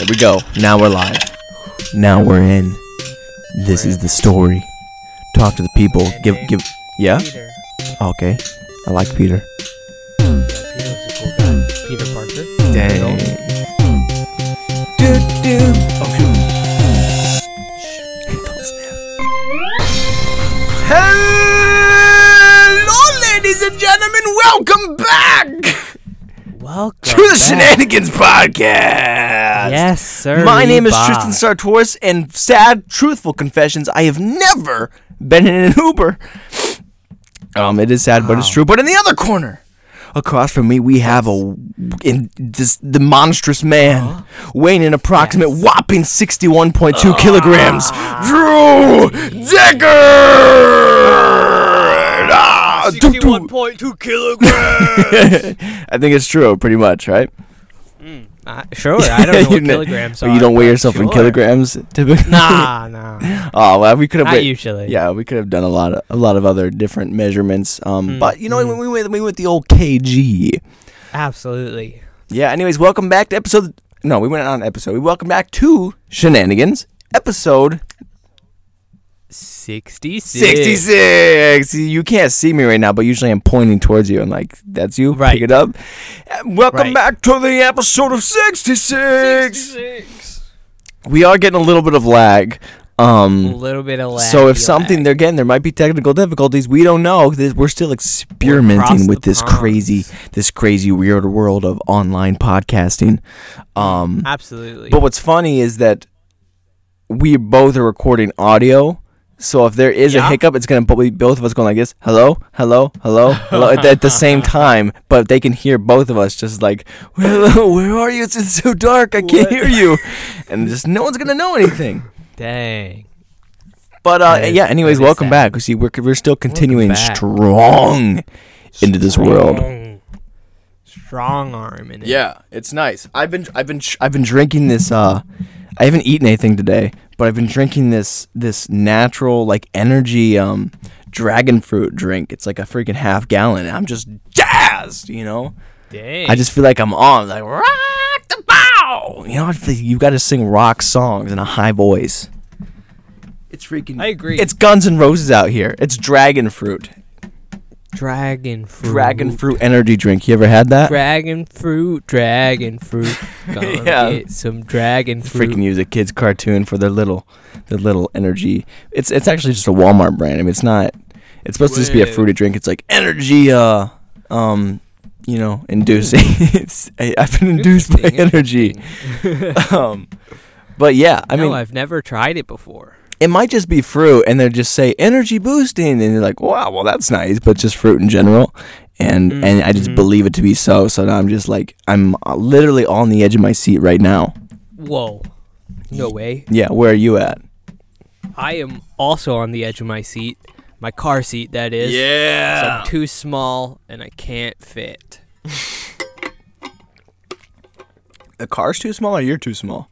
There we go. Now we're live. Now we're in. This is the story. Talk to the people. Give give. Yeah. Peter. Okay. I like Peter. Peter's a cool guy. Peter Parker. Dang. Do do. Oh shoot. Don't. Hello, ladies and gentlemen. Welcome back. To the Shenanigans Podcast. Yes, sir. My name is Tristan Sartoris, and sad, truthful confessions: I have never been in an Uber. Um, it is sad, but it's true. But in the other corner, across from me, we have a in this the monstrous man weighing an approximate Yes. whopping sixty-one point two kilograms. Drew Decker. Ah, doo-doo. Sixty-one point two kilograms. I think it's true, pretty much, right? Mm, uh, sure. I don't know You what kn- kilograms but are. you don't weigh but yourself in kilograms, typically. Nah, nah. Oh well, we could have. Not wait- usually. Yeah, we could have done a lot of a lot of other different measurements. Um, Mm, but you know, mm. we went we went the old kg. Absolutely. Yeah. Anyways, welcome back to episode. No, we went on episode. We welcome back to Shenanigans episode Sixty-six. sixty six. You can't see me right now, but usually I'm pointing towards you and like that's you. Right. Pick it up. Uh, Welcome Right. back to the episode of sixty six. Sixty-six. We are getting a little bit of lag. A Um. little bit of lag. So if something there again, there might be technical difficulties. We don't know. This- We're still experimenting across with this ponds. crazy, this crazy weird world of online podcasting. Um, Absolutely. but what's funny is that we both are recording audio. So if there is a hiccup, it's gonna be both of us going like this: hello, hello, hello, hello, at, at the same time. But they can hear both of us just like, hello, where are you? It's, it's so dark, I can't What? hear you, and just no one's gonna know anything. Dang. But uh, is- yeah. Anyways, welcome sad. back. We see we're we're still continuing strong into this world. Strong- Strong arm in it. Yeah, it's nice. I've been I've been I've been drinking this. Uh, I haven't eaten anything today, but I've been drinking this this natural like energy um dragon fruit drink. It's like a freaking half gallon. And I'm just jazzed, you know. Dang. I just feel like I'm on like rock the bow. You know, I feel you got to sing rock songs in a high voice. It's freaking. I agree. It's Guns and Roses out here. It's dragon fruit. Dragon fruit. Dragon fruit energy drink. You ever had that? Dragon fruit, dragon fruit. Gonna Yeah. get some dragon fruit. freaking use a kids cartoon for their little their little energy. It's it's actually just a Walmart brand. I mean, it's not. It's supposed to just be a fruity drink. It's like energy. Uh, um, you know, inducing. it's I, I've been induced by Interesting, energy. um, but yeah, I no, mean, I've never tried it before. It might just be fruit, and they just say energy boosting, and you're like, wow, well that's nice, but just fruit in general. And and I just Mhm. believe it to be so. So now I'm just like I'm literally on the edge of my seat right now. Whoa. No way. Yeah, where are you at? I am also on the edge of my seat. My car seat, that is. So Yeah. I'm too small and I can't fit. The car's too small or you're too small?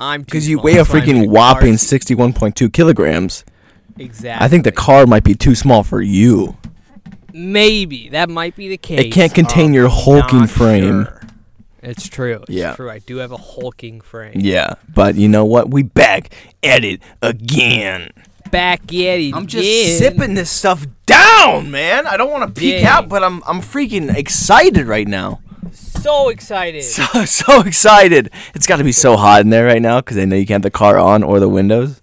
I'm Because you weigh a so I'm in freaking whopping 61.2 kilograms. Exactly. I think the car might be too small for you. Maybe that might be the case. It can't contain your hulking frame. sure. It's true. It's Yeah. true. I do have a hulking frame. Yeah, but you know what? We back at it again. Back at it I'm just again. sipping this stuff down, man. I don't want to peek Dang. out, but I'm I'm freaking excited right now. So excited. So so excited. It's got to be so hot in there right now because I know you can't have the car on or the windows.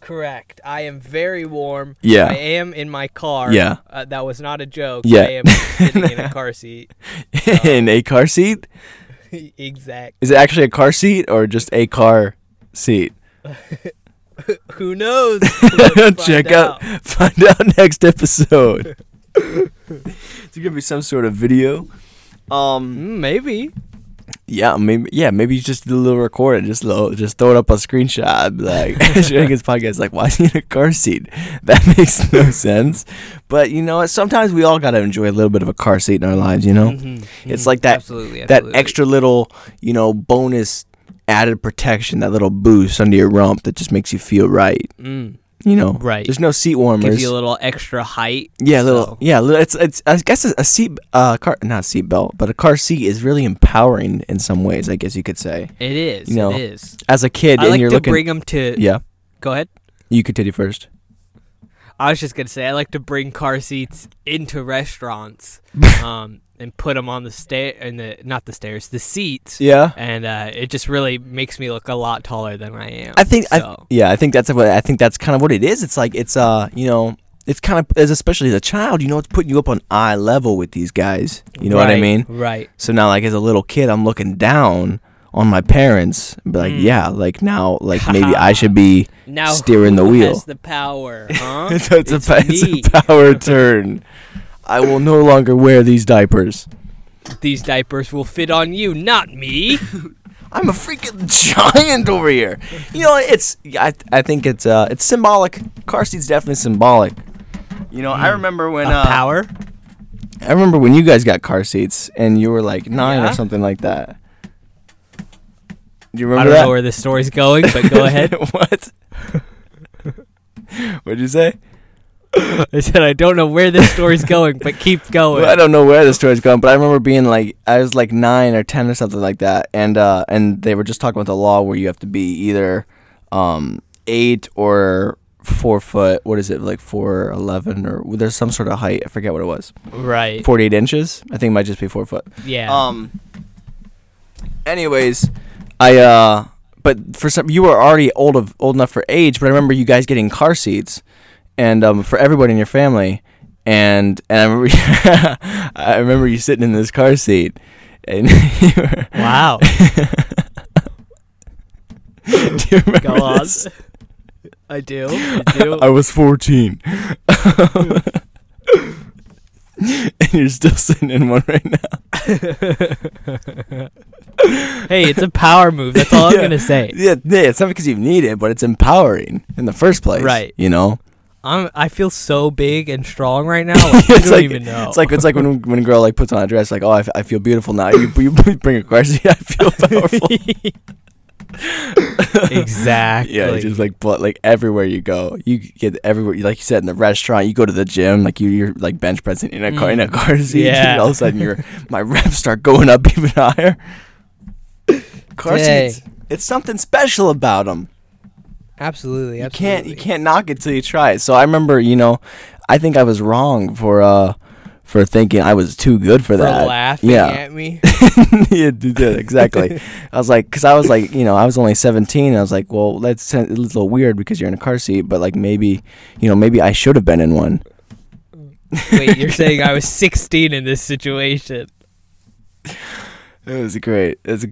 Correct. I am very warm. Yeah. I am in my car. Yeah. Uh, that was not a joke. Yeah. I am sitting in a car seat. in a car seat? exact. Is it actually a car seat or just a car seat? Who knows? Check out. Find out next episode. It's gonna be some sort of video. Um. Mm, maybe. Yeah. Maybe. Yeah. Maybe you just do a little record it. Just lo- just throw it up a screenshot. Like Shenanigans podcast. Like, why is he in a car seat? That makes no sense. But you know? Sometimes we all gotta enjoy a little bit of a car seat in our lives. You know. Mhm, It's mhm. like that- Absolutely. that extra little, you know, bonus added protection, that little boost under your rump that just makes you feel right. Mm. You know, Right. There's no seat warmers. Gives you a little extra height. yeah, a little. so- Yeah, it's it's. I guess a, a seat, uh, car, not seat belt, but a car seat is really empowering in some ways. I guess you could say. It is. You know, it is. As a kid, I and like you're to looking. bring them to. yeah, Go ahead. you continue first. I was just gonna say I like to bring car seats into restaurants, um, and put them on the stair and the not the stairs, the seats. Yeah. And uh, it just really makes me look a lot taller than I am. I think I, yeah, I think that's what I think that's kind of what it is. It's like it's uh, you know, it's kind of as especially as a child, you know, it's putting you up on eye level with these guys. You know what I mean? Right. So now, like as a little kid, I'm looking down on my parents, and be like, Mm. yeah, like now, like maybe I should be. Now Steering the wheel. has the power, huh? it's, a, It's pa- it's a power turn. I will no longer wear these diapers. These diapers will fit on you, not me. I'm a freaking giant over here. You know, it's I, I think it's uh it's symbolic. Car seat's definitely symbolic. You know, I Mm. remember when uh, power. I remember when you guys got car seats and you were like nine Yeah? or something like that. Do you remember? I don't that? know where this story's going, but go ahead. what? What'd you say? I said I don't know where this story's going, but keep going. Well, I don't know where the story's going, but I remember being like I was like nine or ten or something like that, and uh, and they were just talking about the law where you have to be either um, eight or four foot. What is it like four eleven or there's some sort of height? I forget what it was. Right. Forty eight inches. I think it might just be four foot. yeah. Um. Anyways, I uh, but for some you were already old of old enough for age, but I remember you guys getting car seats, and um, for everybody in your family, and and I remember I remember you sitting in this car seat, and you were, wow. do you remember Go on. this? I do. I do. I was fourteen. and you're still sitting in one right now. hey, it's a power move. That's all I'm gonna say. Yeah, yeah, it's not because you need it, but it's empowering in the first place. Right. You know? I'm. I feel so big and strong right now. Like, I It's don't like- even know. It's like it's like when when a girl like puts on a dress, like, oh, I, f- I feel beautiful now. You, you bring a car seat, I feel powerful. exactly. yeah, just like but like everywhere you go, you get everywhere. Like you said in the restaurant, you go to the gym, like you you're like bench pressing in a car in a Mm. car seat. Yeah. and all of a sudden your my reps start going up even higher. Car Dang. seats, it's something special about them. Absolutely. You can't you can't knock it till you try it. So I remember, you know, I think I was wrong for uh for thinking I was too good for, For that. laughing yeah. at me. yeah, d- exactly. I was like, because I was like, you know, I was only 17. I was like, well, that's a little weird because you're in a car seat, but like maybe, you know, maybe I should have been in one. Wait, you're saying I was 16 in this situation? It was great. It was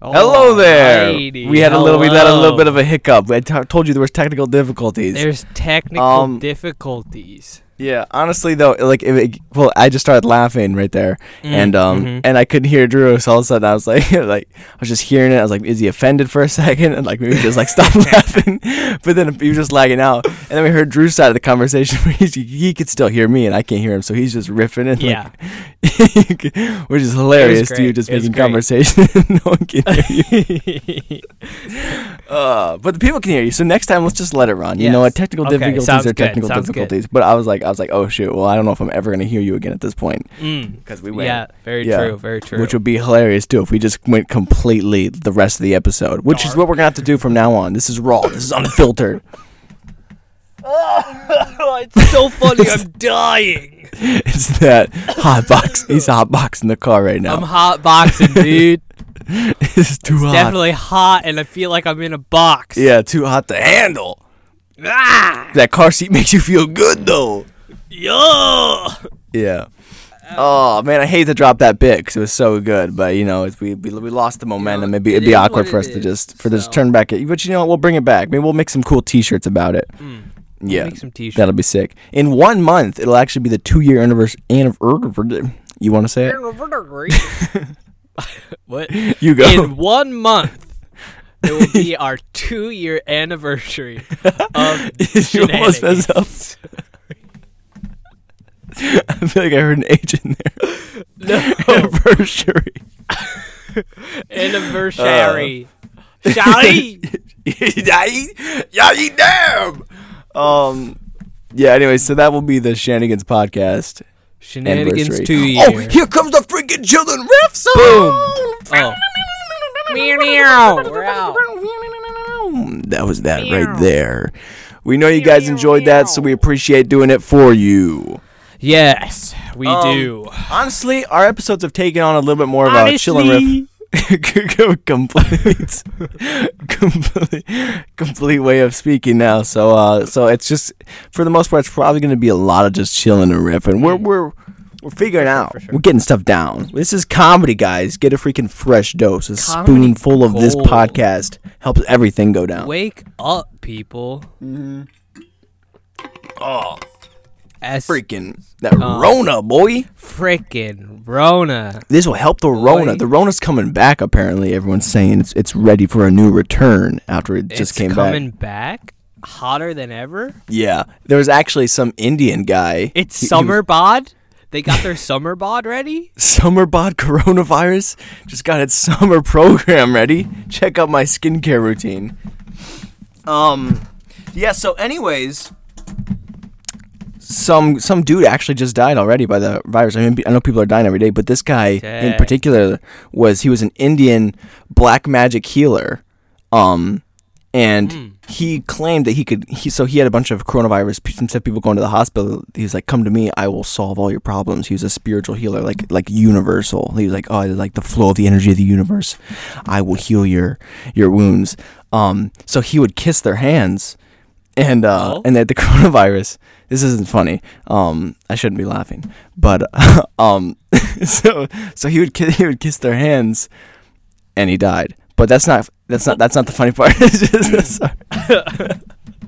great. Hello there. We had a little. We had a little hello. bit of a hiccup. I t- told you there was technical difficulties. There's technical Um, difficulties. Yeah, honestly though, like, it, it- well, I just started laughing right there, Mm, and um, mhm. and I couldn't hear Drew, so all of a sudden I was like, like, I was just hearing it. I was like, is he offended for a second? And like maybe just like stop laughing, but then he was just lagging out, and then we heard Drew's side of the conversation where he's, he could still hear me and I can't hear him, so he's just riffing and Yeah. like, which is hilarious to you just making great. conversation. no one can hear you. Uh, but the people can hear you. So next time, let's just let it run. You know what? Technical Okay, difficulties are technical good. difficulties. But I was like, I was like, oh shoot. Well, I don't know if I'm ever gonna hear you again at this point Mm. because we went. Yeah, very Yeah. true, very true. Which would be hilarious too if we just went completely the rest of the episode, which is what we're gonna have to do from now on. This is raw. This is unfiltered. oh, it's so funny. I'm dying. it's that hot box. He's hot box in the car right now. I'm hot boxing, dude. it's too hot. Definitely hot, and I feel like I'm in a box. Yeah, too hot to handle. Ah, That car seat makes you feel good though. Yo. Yeah. Oh man, I hate to drop that bit because it was so good, but you know, we, we we lost the momentum. it'd be, it it'd be awkward for it us to just for this turn back it. But you know, what, we'll bring it back. Maybe we'll make some cool T-shirts about it. Mm. Yeah, Make some t-shirts. that'll be sick. In one month, it'll actually be the two-year anniversary. Anniversary. You want to say it? what? You go. In one month, it will be our two-year anniversary of you almost messed up. shenanigans. I feel like I heard an H in there. No, Anniversary. anniversary. Shawty. yeah, damn. Um. Yeah. Anyway, so that will be the Shenanigans podcast. Shenanigans two years. Oh, here comes the freaking children riff song. Oh. Meow, meow. We're out. That was that right there. We know you guys enjoyed that, so we appreciate doing it for you. Yes, we Um, do. Honestly, our episodes have taken on a little bit more of a chilling riff. complete, complete, complete way of speaking now. So, uh, so it's just for the most part, it's probably going to be a lot of just chilling and riffing. We're we're we're figuring out. sure. We're getting stuff down. This is comedy, guys. Get a freaking fresh dose. A Comedy spoonful of this podcast helps everything go down. Wake up, people. Oh, As freaking that Uh, Rona boy. freaking Rona. This will help the Rona. Boy. The Rona's coming back. Apparently, everyone's saying it's it's ready for a new return after it just it's came back. coming back. hotter than ever. Yeah, there was actually some Indian guy. It's He- he summer bod. They got their summer bod ready. Summer bod coronavirus just got its summer program ready. Check out my skincare routine. Um, yeah. So, anyways, some some dude actually just died already by the virus. I mean, I know people are dying every day, but this guy in particular was he was an Indian black magic healer. Um, and Hmm. he claimed that he could. He so he had a bunch of coronavirus. Instead of people going to the hospital, he was like, "Come to me, I will solve all your problems." He was a spiritual healer, like like universal. He was like, "Oh, like the flow of the energy of the universe. I will heal your your wounds." Um, so he would kiss their hands, and uh, Oh. and that the coronavirus. This isn't funny. Um, I shouldn't be laughing, but um, so so he would ki- he would kiss their hands, and he died. But that's not that's not that's not the funny part. It's just- sorry.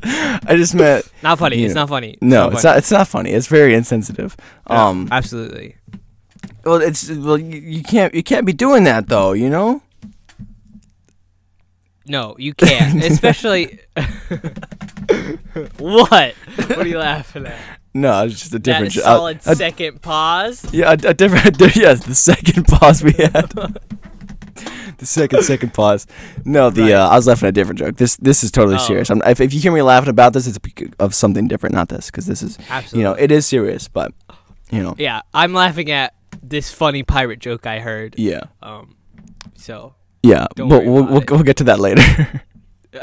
I just meant Not funny. It's Yeah. not funny. no. It's not. It's not funny. It's very insensitive. Yeah, Um. absolutely. Well, it's well. You, you can't. You can't be doing that though. You know. No, you can't. Especially. what? What are you laughing at? No, it's just a That different. jo- solid a- a- second pause. Yeah, a, a different. yes, the second pause we had. the second second pause. No, the Right. uh, I was laughing at a different joke. This this is totally Oh. serious. I'm, if, if you hear me laughing about this, it's of something different, not this, because this is Absolutely. you know it is serious, but you know Yeah, I'm laughing at this funny pirate joke I heard. yeah Um, so yeah. But we'll we'll, we'll get to that later.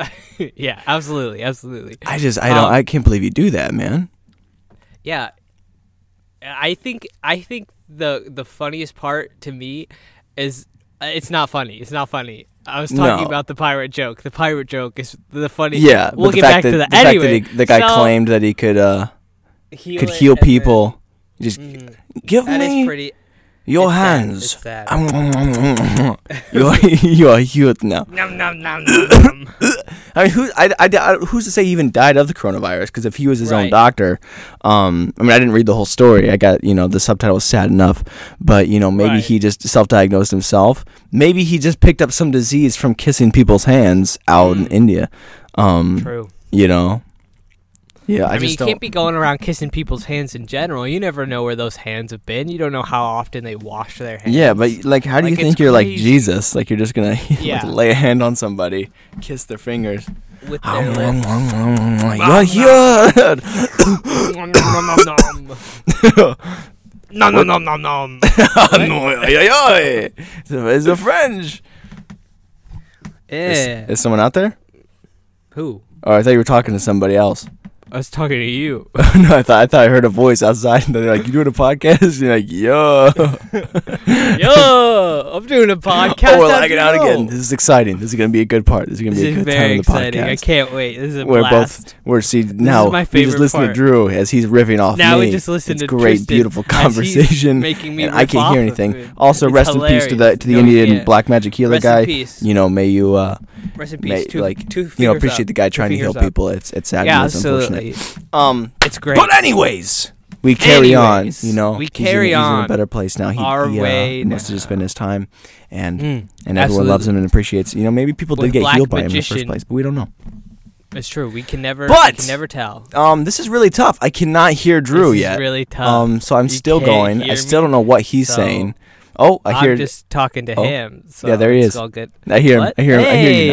yeah, absolutely, absolutely. I just I don't Um, I can't believe you do that, man. Yeah, I think I think the the funniest part to me is uh, it's not funny. It's not funny. I was talking No. about the pirate joke. The pirate joke is the funny. Yeah, we'll get fact back that to that. the fact anyway, that he, the guy so, claimed that he could uh heal could heal and then- people. Just Mhm. give That me is pretty. Your it's hands. it's sad. you're you're healed now. Nom nom nom. I mean, who I, I, I- who's to say he even died of the coronavirus? Because if he was his own doctor, um, I mean, I didn't read the whole story. I got you know the subtitle was sad enough, but you know maybe Right. he just self-diagnosed himself. Maybe he just picked up some disease from kissing people's hands out in Mm. India. Um, True. you know, yeah, I, I, mean, just you don't. can't be going around kissing people's hands in general. You never know where those hands have been. You don't know how often they wash their hands. yeah, but like, how do you think you're like. Jesus? Like you're just gonna like, lay a hand on somebody, kiss their fingers. with their. You're healed. nom nom nom nom. Nom no, ay, ay. It's a French. Is, Yeah. is someone out there? Who? Or I thought you were talking to somebody else. I was talking to you. no, I thought I thought I heard a voice outside. And they're like, "You doing a podcast?" you're like, "Yo." Yo, I'm doing a podcast. oh, we're lagging out again. This is exciting. This is gonna be a good part. This is gonna This be a good time in the exciting. I can't wait. This is a We're blast. both we're see now. my we just listen to. Drew as he's riffing off Now me. we just listen it's to great, Tristan beautiful conversation. making me and I can't hear anything. Also, It's rest in peace to the to the No, Indian black magic healer Rest in guy. peace. You know, may you uh, Rest in may, peace. Two, like two you know appreciate the guy trying to heal people. It's it's sad. Yeah, and Um, It's great. but anyways, we carry Anyways, on. You know, we He's in- carry he's in, on a better place now. He, our he, uh, way must have just been his time, and Mm, and everyone loves him and appreciates. You know, maybe people With did get Black healed by him in the first Magician. place, but we don't know. It's true. We can never. But- we can never tell. Um, this is really tough. I cannot hear Drew this yet. Is really tough. um, so I'm You still can't going. I hear still me, don't know what he's so saying. Oh, I hear. I'm just talking to Oh. him. So Yeah, there he is. All good. I hear him. What? I hear him. I hear you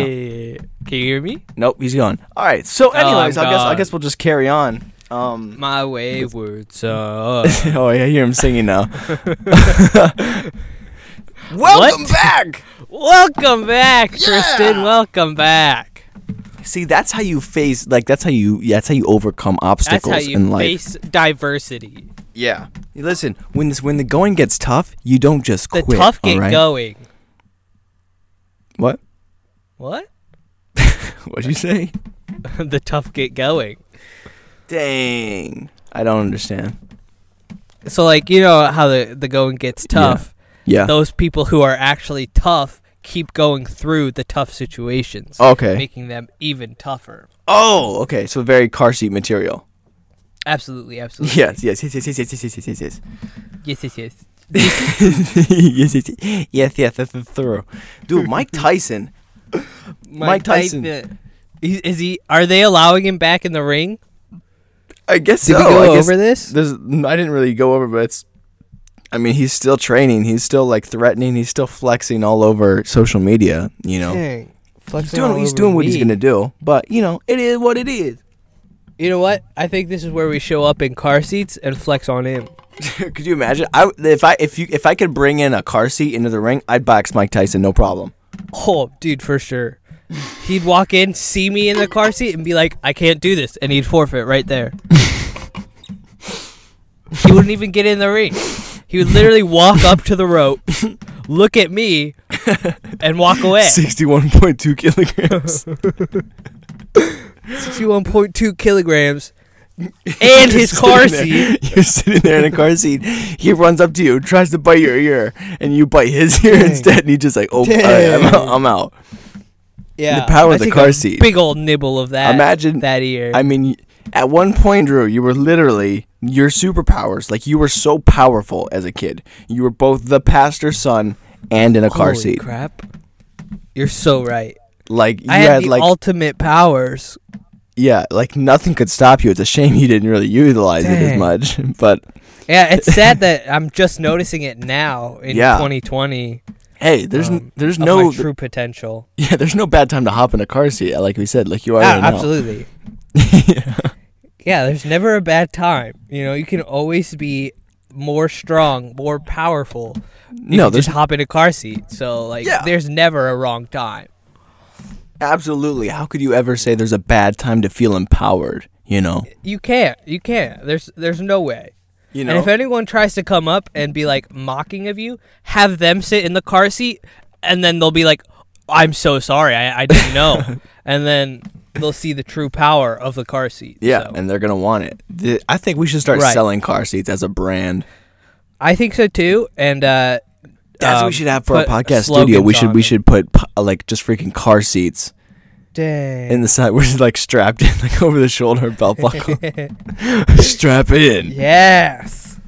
now. Can you hear me? Nope, he's gone. All right. So, Oh, anyways, I guess I guess we'll just carry on. Um. My wayward son. oh, yeah, I hear him singing now. Welcome What? back. welcome back, Tristan. Yeah. Welcome back. See, that's how you face like that's how you that's how you overcome That's obstacles how you in life. face diversity. Yeah. Listen, when this when the going gets tough, you don't just The quit. The tough get all right? going. What? What? What'd you say? the tough get going. Dang. I don't understand. So like you know how the the going gets tough. Yeah. Those people who are actually tough keep going through the tough situations, Okay. making them even tougher. Oh, okay. So very car seat material. Absolutely, absolutely. Yes, yes, yes, yes, yes, yes, yes, yes, yes, yes. Yes, yes, yes. yes, yes, yes, yes, yes, that's thorough. Dude, Mike Tyson. Mike Tyson. Tyson. Is, is he? Are they allowing him back in the ring? I guess Did so. we go I over this? There's, I didn't really go over, but it's. I mean, he's still training. He's still like threatening. He's still flexing all over social media. You know, Dang. he's doing he's doing what he's gonna do. But you know, it is what it is. You know what? I think this is where we show up in car seats and flex on him. could you imagine? I if I if you if I could bring in a car seat into the ring, I'd box Mike Tyson, no problem. Oh, dude, for sure. He'd walk in, see me in the car seat, and be like, "I can't do this," and he'd forfeit right there. he wouldn't even get in the ring. He would literally walk up to the rope, look at me, and walk away. Sixty-one point two kilograms. Sixty-one point two kilograms, and his car seat. You're sitting there in a car seat. He runs up to you, tries to bite your ear, and you bite his ear Dang. instead. And he's just like, "Oh, all right, I'm out. I'm out." Yeah, The power I of the car seat. Big old nibble of that. Imagine- that ear. I mean, at one point, Drew, you were literally your superpowers. Like you were so powerful as a kid. You were both the pastor's son and in a car Holy seat. Crap. You're so right. Like you I had, had the like ultimate powers. yeah, like nothing could stop you. It's a shame you didn't really utilize it as much. But Yeah, it's sad that I'm just noticing it now in Yeah. 2020. hey, there's n- um, there's no true potential. yeah, there's no bad time to hop in a car seat. Like we said, like you are Ah, absolutely. Yeah, there's never a bad time. You know, you can always be more strong, more powerful. If No, you just hop in a car seat. So like, Yeah. there's never a wrong time. absolutely. How could you ever say there's a bad time to feel empowered? You know, You can't. You can't. There's there's no way. you know? And if anyone tries to come up and be like mocking of you, have them sit in the car seat, and then they'll be like, "I'm so sorry, I, I didn't know," and then they'll see the true power of the car seat. yeah, So, and they're gonna want it. The- I think we should start Right. selling car seats as a brand. I think so too. And uh, That's what um, we should have for our podcast studio. We should we it. should put like just freaking car seats Dang. in the side. We're just like strapped in like over the shoulder belt buckle. Strap in. yes.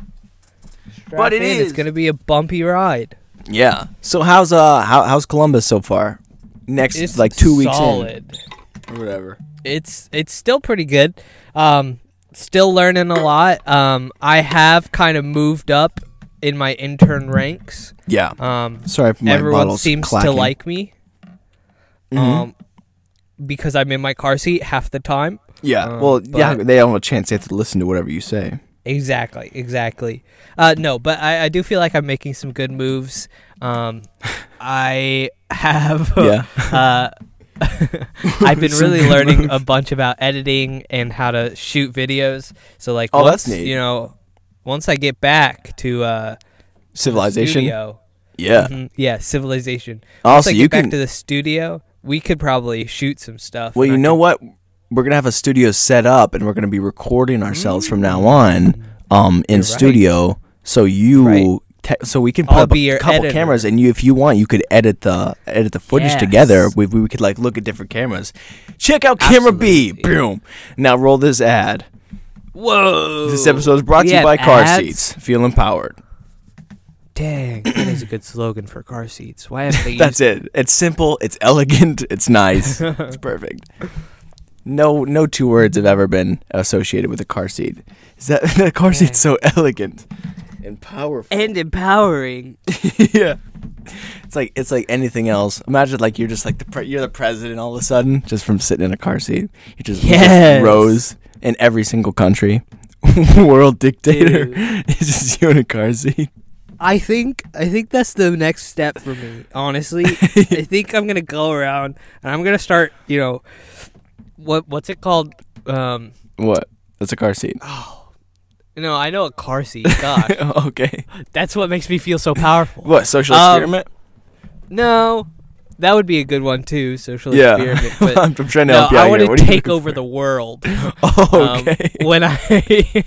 But Strap it in, is. It's gonna be a bumpy ride. Yeah. So how's uh how, how's Columbus so far? Next It's like two weeks solid. in or whatever. it's it's still pretty good. Um, still learning a lot. Um, I have kind of moved up in my intern ranks. Yeah. Um, Sorry, for my everyone seems clacking. to like me. Mhm. Um, because I'm in my car seat half the time. Yeah. um, well, yeah. They don't have a chance. They have to listen to whatever you say. Exactly, exactly. Uh, no, but I, I do feel like I'm making some good moves. Um, I have. Yeah. Uh, I've been really learning a bunch about editing and how to shoot videos. So like, Oh, once, that's neat. You know, once I get back to uh, Civilization. studio, Yeah. mhm, yeah, civilization. Once Also, I get you back can. to the studio, we could probably shoot some stuff. Well, you I know could- what? We're gonna have a studio set up, and we're gonna be recording ourselves from now on, um, in You're right. studio. So you, Right. Te- so we can put I'll up a couple editor. cameras, and you, if you want, you could edit the edit the footage Yes. together. We, we could like look at different cameras. Check out camera B. Boom. Now roll this ad. Whoa! This episode is brought We to you have by Car? Seats. Feel empowered. Dang, that is a good slogan for car seats. Why haven't they That's it. It's simple. It's elegant. It's nice. it's perfect. No, no two words have ever been associated with a car seat. Is that the car seat's so elegant? And powerful. and empowering. yeah. It's like it's like anything else. Imagine like you're just like the pre- you're the president all of a sudden just from sitting in a car seat. You just, Yes. rose in every single country. World dictator. Dude. It's just you in a car seat. I think I think that's the next step for me. Honestly, I think I'm gonna go around and I'm gonna start. You know, what what's it called? Um, What? That's a car seat. No, I know a car seat. Gosh, okay. that's what makes me feel so powerful. What? Social Um, experiment? No, that would be a good one too. Social yeah. experiment. But I'm, I'm trying to no, help you I want here. to What are you take looking over for? the world. Oh, Um, okay. when I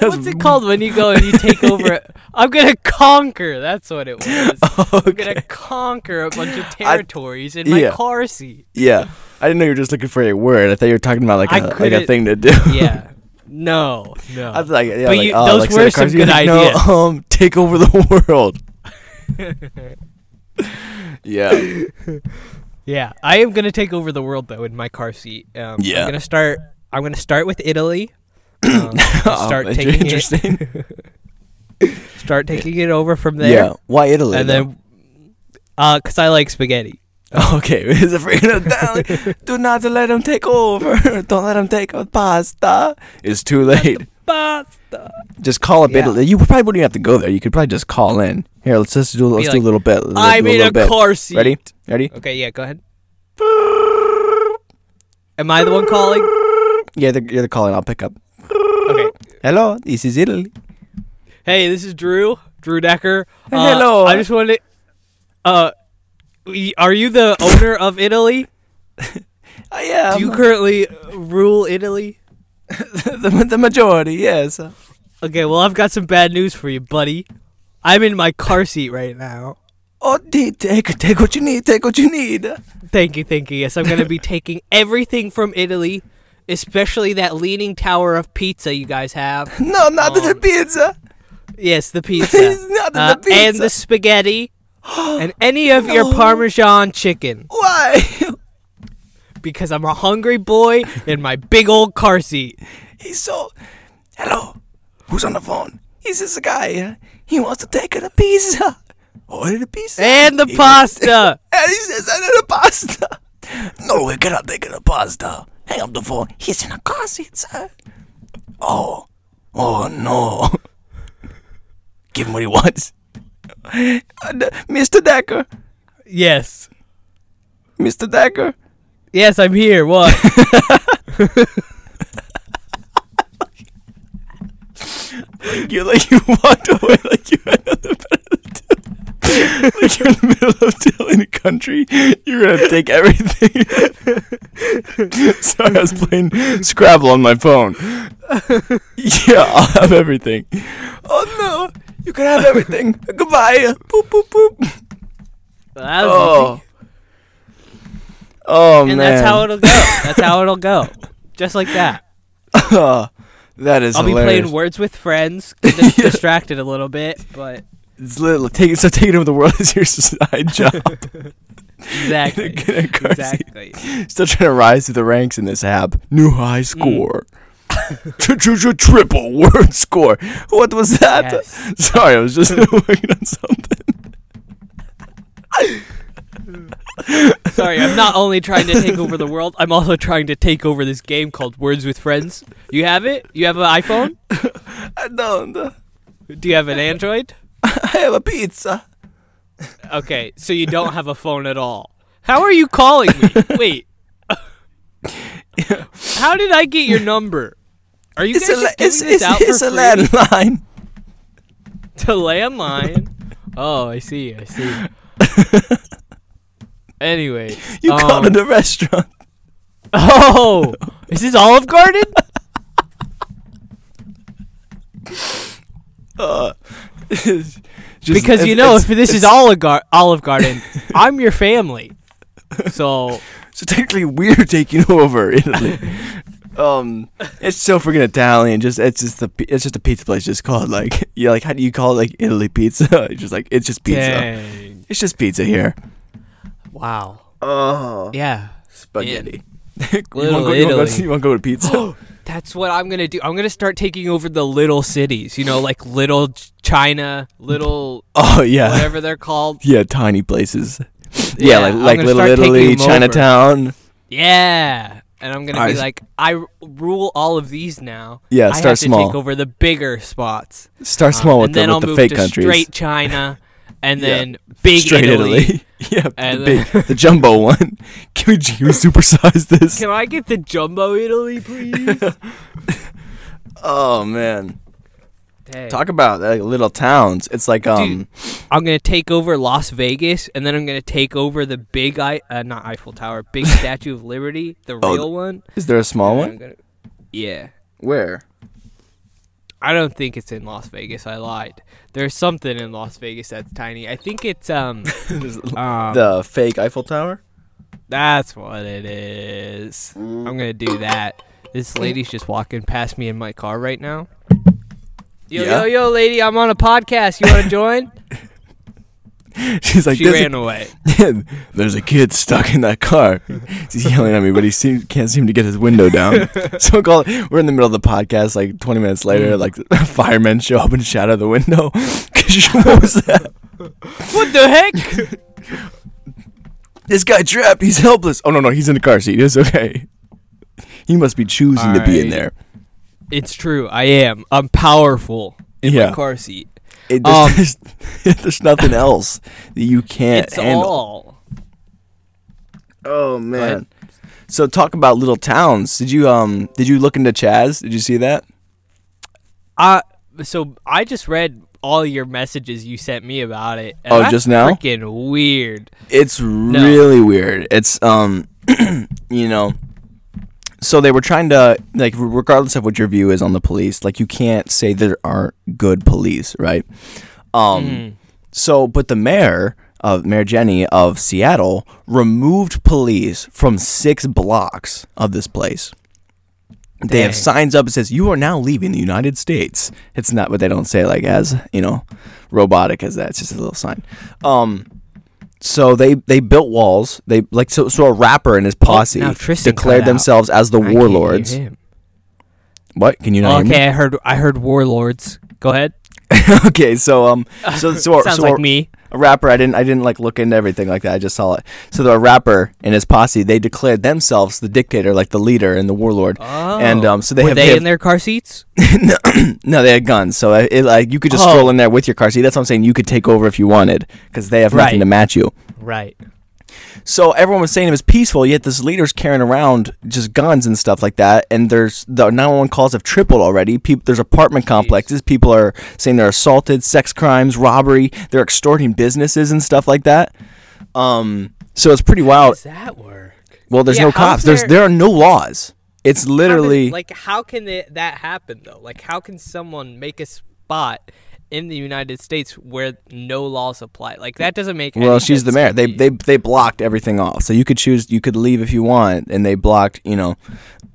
What's it called when you go and you take over? I'm gonna conquer. That's what it was. I'm okay. gonna conquer a bunch of territories in my yeah. car seat. Yeah. I didn't know you were just looking for a word. I thought you were talking about like I a like a couldn't- thing to do. Yeah. No. No. I was like, yeah, But like, you- oh, those like were some good Like, no, ideas. um, take over the world. Yeah. yeah. I am gonna take over the world though in my car seat. Um, Yeah. I'm gonna start. I'm gonna start with Italy. Um, Oh, start taking interesting. it. Start taking it over from there. Yeah. Why Italy? And though? then, uh, cause I like spaghetti. Okay, it's a freaking Italian. Do not let him take over. Don't let him take over pasta. It's too late. Pasta. Just call up Yeah. Italy. You probably wouldn't have to go there. You could probably just call in. Here, let's just do let's do a little bit. Let's I'm do a a car seat. Ready? Ready? Okay. Yeah. Go ahead. Am I the one calling? Yeah, the, you're the calling. I'll pick up. Okay. Hello, this is Italy. Hey, this is Drew. Drew Decker. Uh, Hello. I just wanted. Uh, y- are you the owner of Italy? I am Do you currently rule Italy? the, the majority. Yes. Okay, well, I've got some bad news for you, buddy. I'm in my car seat right now. Oh, take take what you need. Take what you need. Thank you, thank you. Yes, I'm going to be taking everything from Italy, especially that leaning tower of pizza you guys have. No, not the Um, pizza. Yes, the pizza. Not Uh, the pizza. and the spaghetti. and any of your Parmesan chicken. Why? Because I'm a hungry boy in my big old car seat. He's so. Hello. Who's on the phone? He's this guy. He wants to take the pizza. Order the pizza. And the He- pasta. And he says, I need the pasta. No, we cannot take the pasta. Hang up the phone. He's in a car seat, sir. Oh. Oh, no. Give him what he wants. Uh, Mr. Decker. Yes. Mr. Decker. Yes, I'm here. What? You like you walked away like you had nothing better to do. like you're in the middle of telling a country you're gonna take everything. Sorry, I was playing Scrabble on my phone. yeah, I'll have everything. Oh no, you can have everything. Goodbye. Boop boop boop. That was Oh, easy. oh And man. that's how it'll go. That's how it'll go. Just like that. Oh, that is I'll be playing words with friends, dis- distracted a little bit, but It's little, take, so taking over the world is your side job. exactly. Seat. exactly. Still trying to rise through the ranks in this app. New high mm. score. Tr- tr- tr- Triple word score. What was that? Yes. Sorry, I was just working on something. Sorry, I'm not only trying to take over the world, I'm also trying to take over this game called Words with Friends. You have it? You have an iPhone? I don't. Do you have an Android? I have a pizza. Okay, so you don't have a phone at all. How are you calling me? Wait. How did I get your number? Are you It's guys a, just giving it's, this it's, out it's for a free? landline. to landline. Oh, I see. I see. anyway, You called um, it a restaurant. Oh, is this Olive Garden? Uh, just- because you know, if this is Olive, Gar- Olive Garden, I'm your family. So So technically, we're taking over Italy. Um, it's so freaking Italian. Just it's just the it's just a pizza place. Just called like yeah, like how do you call it like Italy pizza? It's just like it's just pizza. dang. It's just pizza here. Wow. Oh, Yeah. spaghetti. you want to go, go, Italy. you wanna go to pizza? That's what I'm gonna do. I'm gonna start taking over the little cities. You know, like little China, little Oh yeah, whatever they're called. yeah, tiny places. Yeah, like I'm like Little Italy, them over. Chinatown. Yeah, and I'm gonna Alright. be like, I rule all of these now. Yeah, I start small. take over the bigger spots. Start Um, small with and the, then with I'll the fake countries. straight China, and Yeah. then big Straight Italy. yeah, And the, then- big, the jumbo one. Can we, can we supersize this? Can I get the jumbo Italy, please? Oh man, Dang. talk about like little towns. It's like um, Dude. I'm gonna take over Las Vegas, and then I'm gonna take over the big I uh, not Eiffel Tower, big Statue of Liberty, the Oh, real one. is there a small one? gonna- yeah, Where? I don't think it's in Las Vegas. I lied. There's something in Las Vegas that's tiny. I think it's um, um the fake Eiffel Tower. that's what it is. I'm gonna do that. This lady's just walking past me in my car right now. Yo, Yeah? yo, yo, lady! I'm on a podcast. You want to join? She's like, she "There's a- ran away. There's a kid stuck in that car. He's yelling at me, but he can't seem to get his window down. so call, we're in the middle of the podcast. Like 20 minutes later, mm. like firemen show up and shatter the window. what was that? What the heck? This guy trapped. He's helpless. Oh no, no, he's in the car seat. It's okay. He must be choosing to be in there. It's true. I am. I'm powerful in Yeah. my car seat. It, Um, there's, there's, there's nothing else that you can't It's handle. all. Oh man. So talk about little towns. Did you um did you look into Chaz? Did you see that? I so I just read all your messages you sent me about it. and Oh, just now? Freaking weird. It's really weird. It's um you know so they were trying to like regardless of what your view is on the police, like you can't say there aren't good police, right? Um Mm. so but the mayor of Mayor Jenny of Seattle removed police from 6 blocks of this place. They have signs up that says you are now leaving the United States. It's not, but they don't say like as you know, robotic as that. It's just a little sign. Um, so they they built walls. They like so so a rapper and his posse now Tristan declared cut out. themselves as the I can't hear warlords. him. What can you not hear okay, I heard. I heard warlords. Go ahead. okay, so um, so so, Sounds so like me. A rapper. I didn't I didn't like look into everything like that. I just saw it. So the rapper and his posse they declared themselves the dictator, like the leader and the warlord. Oh. And um, so they Were have they, they have- in their car seats? no, no, they had guns. So uh, it, like you could just Oh. stroll in there with your car seat. That's what I'm saying. You could take over if you wanted because they have nothing Right. to match you. Right. So everyone was saying it was peaceful, yet this leader's carrying around just guns and stuff like that. And there's the 911 calls have tripled already. People, there's apartment complexes. People are saying they're assaulted, sex crimes, robbery. They're extorting businesses and stuff like that. Um, so it's pretty How wild. does that work? Well, there's Yeah, no cops. There's there- there are no laws. It's How does- literally like how can they, that happen though? Like how can someone make a spot in the United States where no laws apply? Like that doesn't make. Well, any she's the mayor. They they they blocked everything off, so you could choose. You could leave if you want, and they blocked. You know,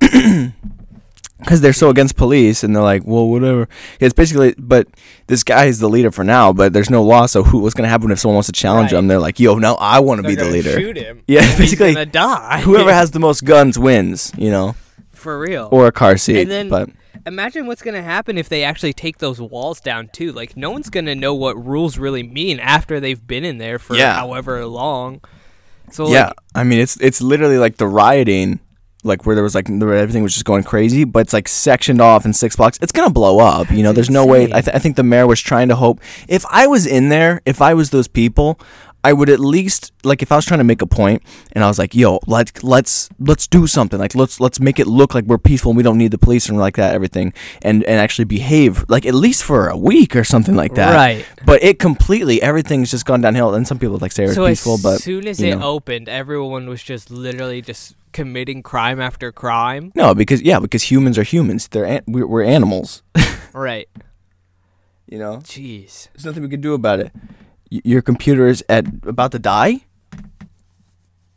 because they're so against police, and they're like, well, whatever. It's basically, but this guy is the leader for now. But there's no law, so who? What's gonna happen if someone wants to challenge Right. him? They're like, yo, no, I want to be the leader. Shoot him. Yeah, basically, he's gonna die. Whoever has the most guns wins. You know, for real. or a car seat. And then- but Imagine what's gonna happen if they actually take those walls down too. Like no one's gonna know what rules really mean after they've been in there for Yeah. however long. So yeah, like, I mean, it's it's literally like the rioting. Like where there was like where everything was just going crazy, but it's like sectioned off in six blocks. It's gonna blow up. You know, That's there's no way. I, th- I think the mayor was trying to hope. If I was in there, if I was those people, I would at least like if I was trying to make a point and I was like, "Yo, let's let's let's do something. Like let's let's make it look like we're peaceful and we don't need the police and like that everything and and actually behave like at least for a week or something like that." Right. But it completely everything's just gone downhill. And some people like say it's so peaceful, as but as soon as it know. opened, everyone was just literally just committing crime after crime. No, because yeah, because humans are humans. They're an- we're, we're animals. Right. You know, Jeez. there's nothing we can do about it. Your computer is at about to die.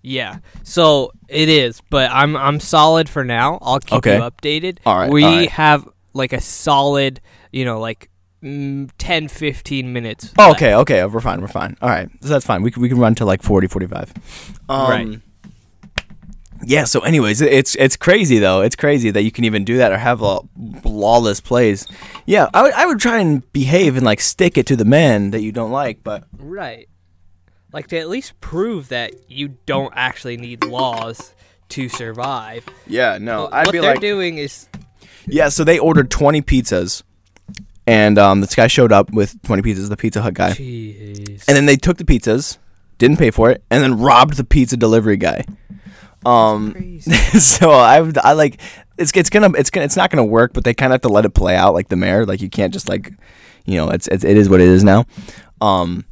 Yeah. So it is, but I'm I'm solid for now. I'll keep Okay. you updated. All right, We all right. have like a solid, you know, like mm, 10 15 minutes. Oh, okay, okay, we're fine, we're fine. All right, so that's fine. We can, we can run to like 40, 45. Um, Right. Yeah. So, anyways, it's it's crazy though. It's crazy that you can even do that or have a lawless plays. Yeah, I would I would try and behave and like stick it to the men that you don't like, but Right. Like to at least prove that you don't actually need laws to survive. yeah, no, But I'd what be they're like, doing is yeah. So they ordered twenty pizzas, and um, this guy showed up with twenty pizzas. The Pizza Hut guy. jeez. and then they took the pizzas, didn't pay for it, and then robbed the pizza delivery guy. Um, so I I like it's it's gonna it's gonna it's not gonna work, but they kind of have to let it play out like the mayor. Like you can't just like, you know, it's, it's it is what it is now. Um,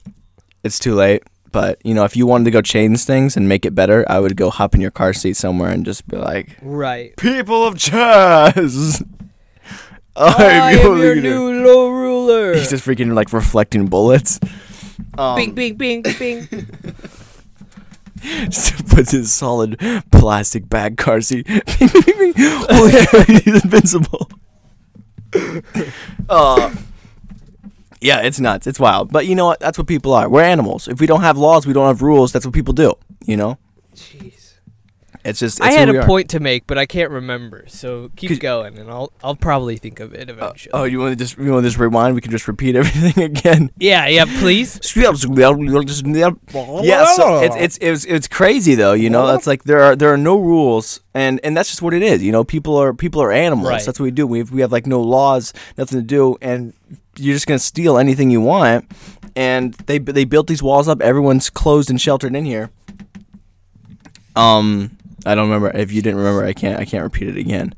it's too late. But you know, if you wanted to go change things and make it better, I would go hop in your car seat somewhere and just be like, right. "People of Chaz, I am your leader." new low ruler. He's just freaking like reflecting bullets. Um, bing bing bing bing. Puts his solid plastic bag car seat. He's invincible. uh, yeah, it's nuts. It's wild. But you know what? That's what people are. We're animals. If we don't have laws, we don't have rules. That's what people do. You know? Jeez. It's just. It's I had a are. point to make, but I can't remember. So keep going, and I'll I'll probably think of it eventually. Oh, you want to just you want to just rewind? We can just repeat everything again. yeah, yeah, please. Yeah, so it's it's it's it's crazy though, you know. That's like there are there are no rules, and and that's just what it is, you know. People are people are animals. Right. That's what we do. We have, we have like no laws, nothing to do, and you're just gonna steal anything you want. And they they built these walls up. Everyone's closed and sheltered in here. Um, I don't remember. If you didn't remember, I can't I can't repeat it again.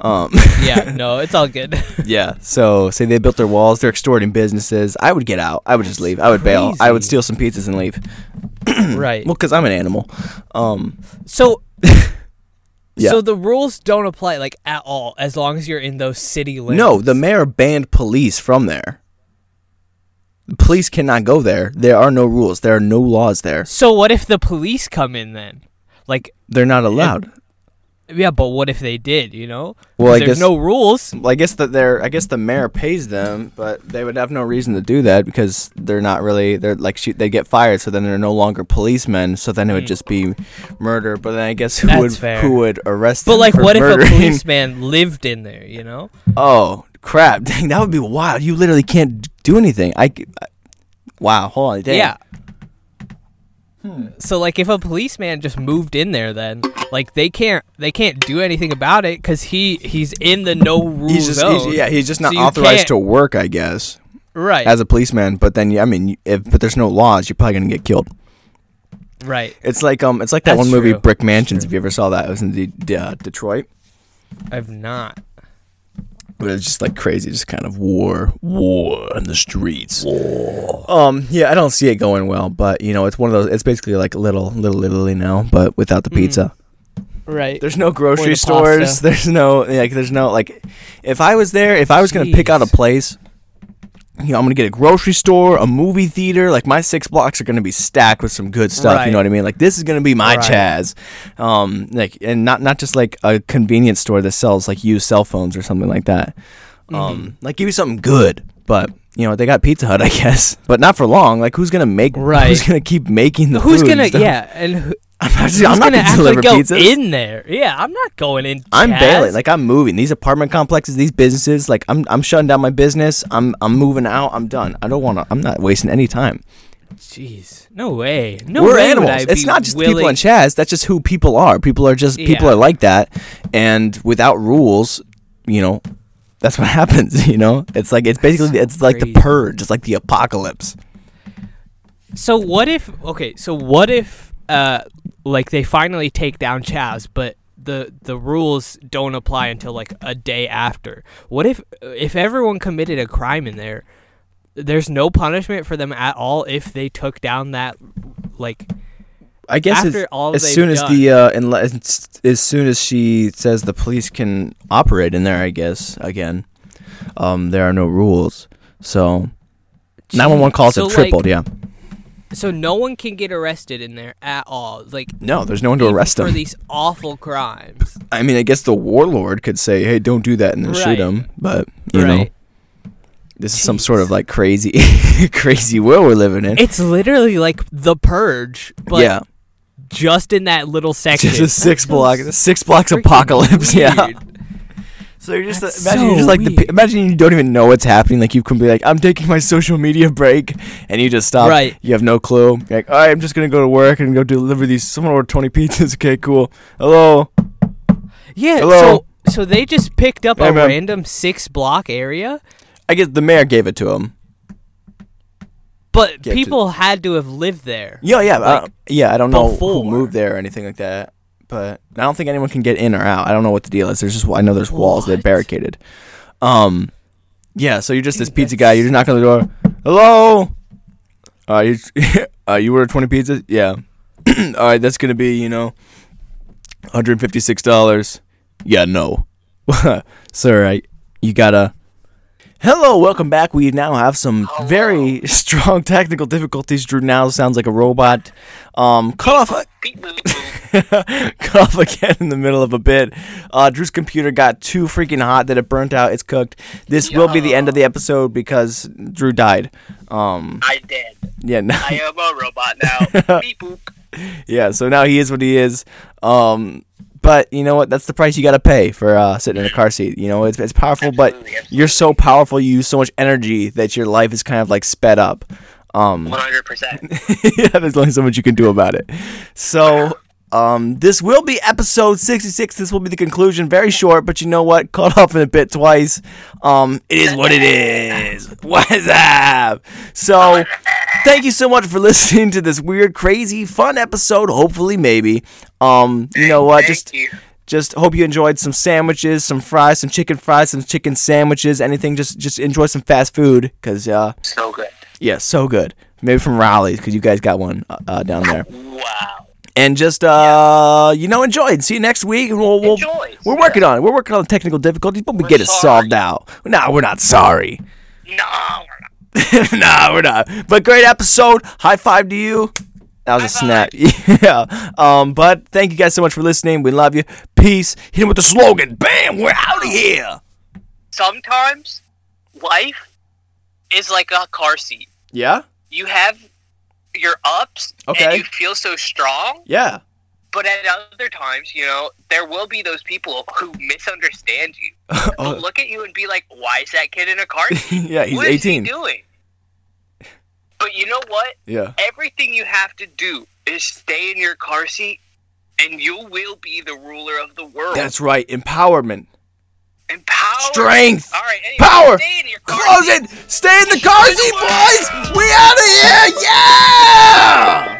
Um. yeah, no, it's all good. Yeah. So say they built their walls, they're extorting businesses. I would get out. I would just leave. I would bail. I would steal some pizzas and leave. right. Well, because I'm an animal. Um. So Yeah. So the rules don't apply like at all as long as you're in those city limits. No, the mayor banned police from there. The police cannot go there. There are no rules. There are no laws there. So what if the police come in then? Like They're not allowed. yeah, but what if they did, you know? well, I there's guess- no rules. Well, I guess that they're. I guess the mayor pays them, but they would have no reason to do that because they're not really. They're like shoot. They get fired, so then they're no longer policemen. So then it would Mm. just be murder. But then I guess who That's would fair. who would arrest? Them? But like what if a policeman lived in there, you know? Oh crap! Dang, that would be wild. You literally can't do anything. I. I- wow. Hold on. Dang. Yeah. Hmm. So like if a policeman just moved in there then like they can't they can't do anything about it cuz he he's in the no rule He's just. zone. He's, yeah. He's just not you authorized to work. I guess right. as a policeman. But then, yeah, I mean, if but there's no laws, you're probably gonna get killed. right. It's like um, it's like that That's one movie, true. Brick Mansions. If you ever saw that, it was in the, the, uh, Detroit. I've not. But it's just like crazy, just kind of war, war in the streets. War. Um, yeah, I don't see it going well, but you know, it's one of those. It's basically like little, little Italy now, but without the Mm. pizza. Right. There's no grocery the stores. pasta. There's no like. There's no like. If I was there, if I was gonna pick out a Jeez. place, you know, I'm gonna get a grocery store, a movie theater. Like my six blocks are gonna be stacked with some good stuff. You know what I mean? Like this is gonna be my Right. Chaz. Um, like and not not just like a convenience store that sells like used cell phones or something like that. Mm-hmm. Um, like give me something good, but. You know they got Pizza Hut, I guess, but not for long. Like, who's gonna make? Right. Who's gonna keep making the? Who's food and gonna stuff? yeah, and who, I'm not, who's I'm not gonna gonna deliver go pizzas. in there? Yeah, I'm not going in. I'm Chaz. bailing. Like I'm moving. These apartment complexes, these businesses, like I'm I'm shutting down my business. I'm I'm moving out. I'm done. I don't want to. I'm not wasting any time. Jeez, no way. No We're way animals. It's not just the people willing- in Chaz. That's just who people are. People are just people are like that, and without rules, you know, that's what happens. You know, it's like it's basically so it's like the purge. It's like the apocalypse. So what if? Okay, so what if, uh, like they finally take down Chaz, but the the rules don't apply until like a day after. What if if everyone committed a crime in there? There's no punishment for them at all if they took down that, like I guess After all as soon as done. the uh, unless, as soon as she says the police can operate in there, I guess again, um, there are no rules. So nine one one calls so, it tripled. like, yeah, So no one can get arrested in there at all. Like no, there's no one to arrest them for these awful crimes. I mean, I guess the warlord could say, "Hey, don't do that," and then shoot Right. him. But you know, right. this is some sort of like crazy, crazy world we're living in. It's literally like the purge, but yeah, just in that little section. Just a six block, six blocks apocalypse. Yeah. So you're just That's imagine so you're just like the, imagine you don't even know what's happening. Like you can be like, I'm taking my social media break, and you just stop. Right. You have no clue. You're like, all right, I'm just gonna go to work and go deliver these. Someone ordered 20 pizzas. Okay, cool. Hello. Yeah. Hello? So so they just picked up Hey, a man. random six block area, I guess the mayor gave it to him. But Get to- people had to have lived there. Yeah, yeah, I- Like, yeah. I don't know before. who moved there or anything like that, but I don't think anyone can get in or out. I don't know what the deal is. There's just I know there's walls that are barricaded. Um, yeah. So you're just this pizza guy. You're just knocking on the door. Hello. Uh, you uh, you ordered 20 pizzas? Yeah. All right, that's gonna be you know, 156 dollars. Yeah, no, sir. I you gotta. Hello, welcome back. We now have some very strong technical difficulties. Drew now sounds like a robot. Um, cut off, boop. cut off again in the middle of a bit. Uh, Drew's computer got too freaking hot that it burnt out. It's cooked. This will be the end of the episode because Drew died. Um, I did. yeah, no, I am a robot now. Beep boop. yeah. So now he is what he is. Um, but you know what? That's the price you got to pay for uh, sitting in a car seat. You know, it's it's powerful, but Absolutely, you're so powerful. You use so much energy that your life is kind of like sped up. Um, One hundred percent. yeah, there's only so much you can do about it. So, um, this will be episode 66. This will be the conclusion. Very short, but you know what? Caught off in a bit twice. Um, it is what it is. What's up? So, thank you so much for listening to this weird, crazy, fun episode. Hopefully, maybe. Um, you know what? Just you. just hope you enjoyed some sandwiches, some fries, some chicken fries, some chicken sandwiches, anything. Just just enjoy some fast food, cause uh, So good. yeah, so good. Maybe from Rally's because you guys got one uh, uh, down there. Wow. And just uh, you know, enjoy it. See you next week. and We'll, we'll, Enjoy. We're working on it. We're working on the technical difficulties, but we We're get it solved out. No, we're not sorry. No, we're not. no, we're not. But great episode. High five to you. That was a snap. Yeah. Um. But thank you guys so much for listening. We love you. Peace. Hit him with the slogan. Bam. We're out of here. Sometimes life is like a car seat. Yeah. You have your ups Okay. and you feel so strong, Yeah. but at other times, you know, there will be those people who misunderstand you. Oh, look at you and be like, "Why is that kid in a car seat? yeah. He's What 18. he doing?" But you know what? Yeah. Everything you have to do is stay in your car seat, and you will be the ruler of the world. That's right. Empowerment. Empower. Strength. All right. Anyway, Power. Stay in your car Close seat. it. Stay in the car seat, boys. We out of here. Yeah.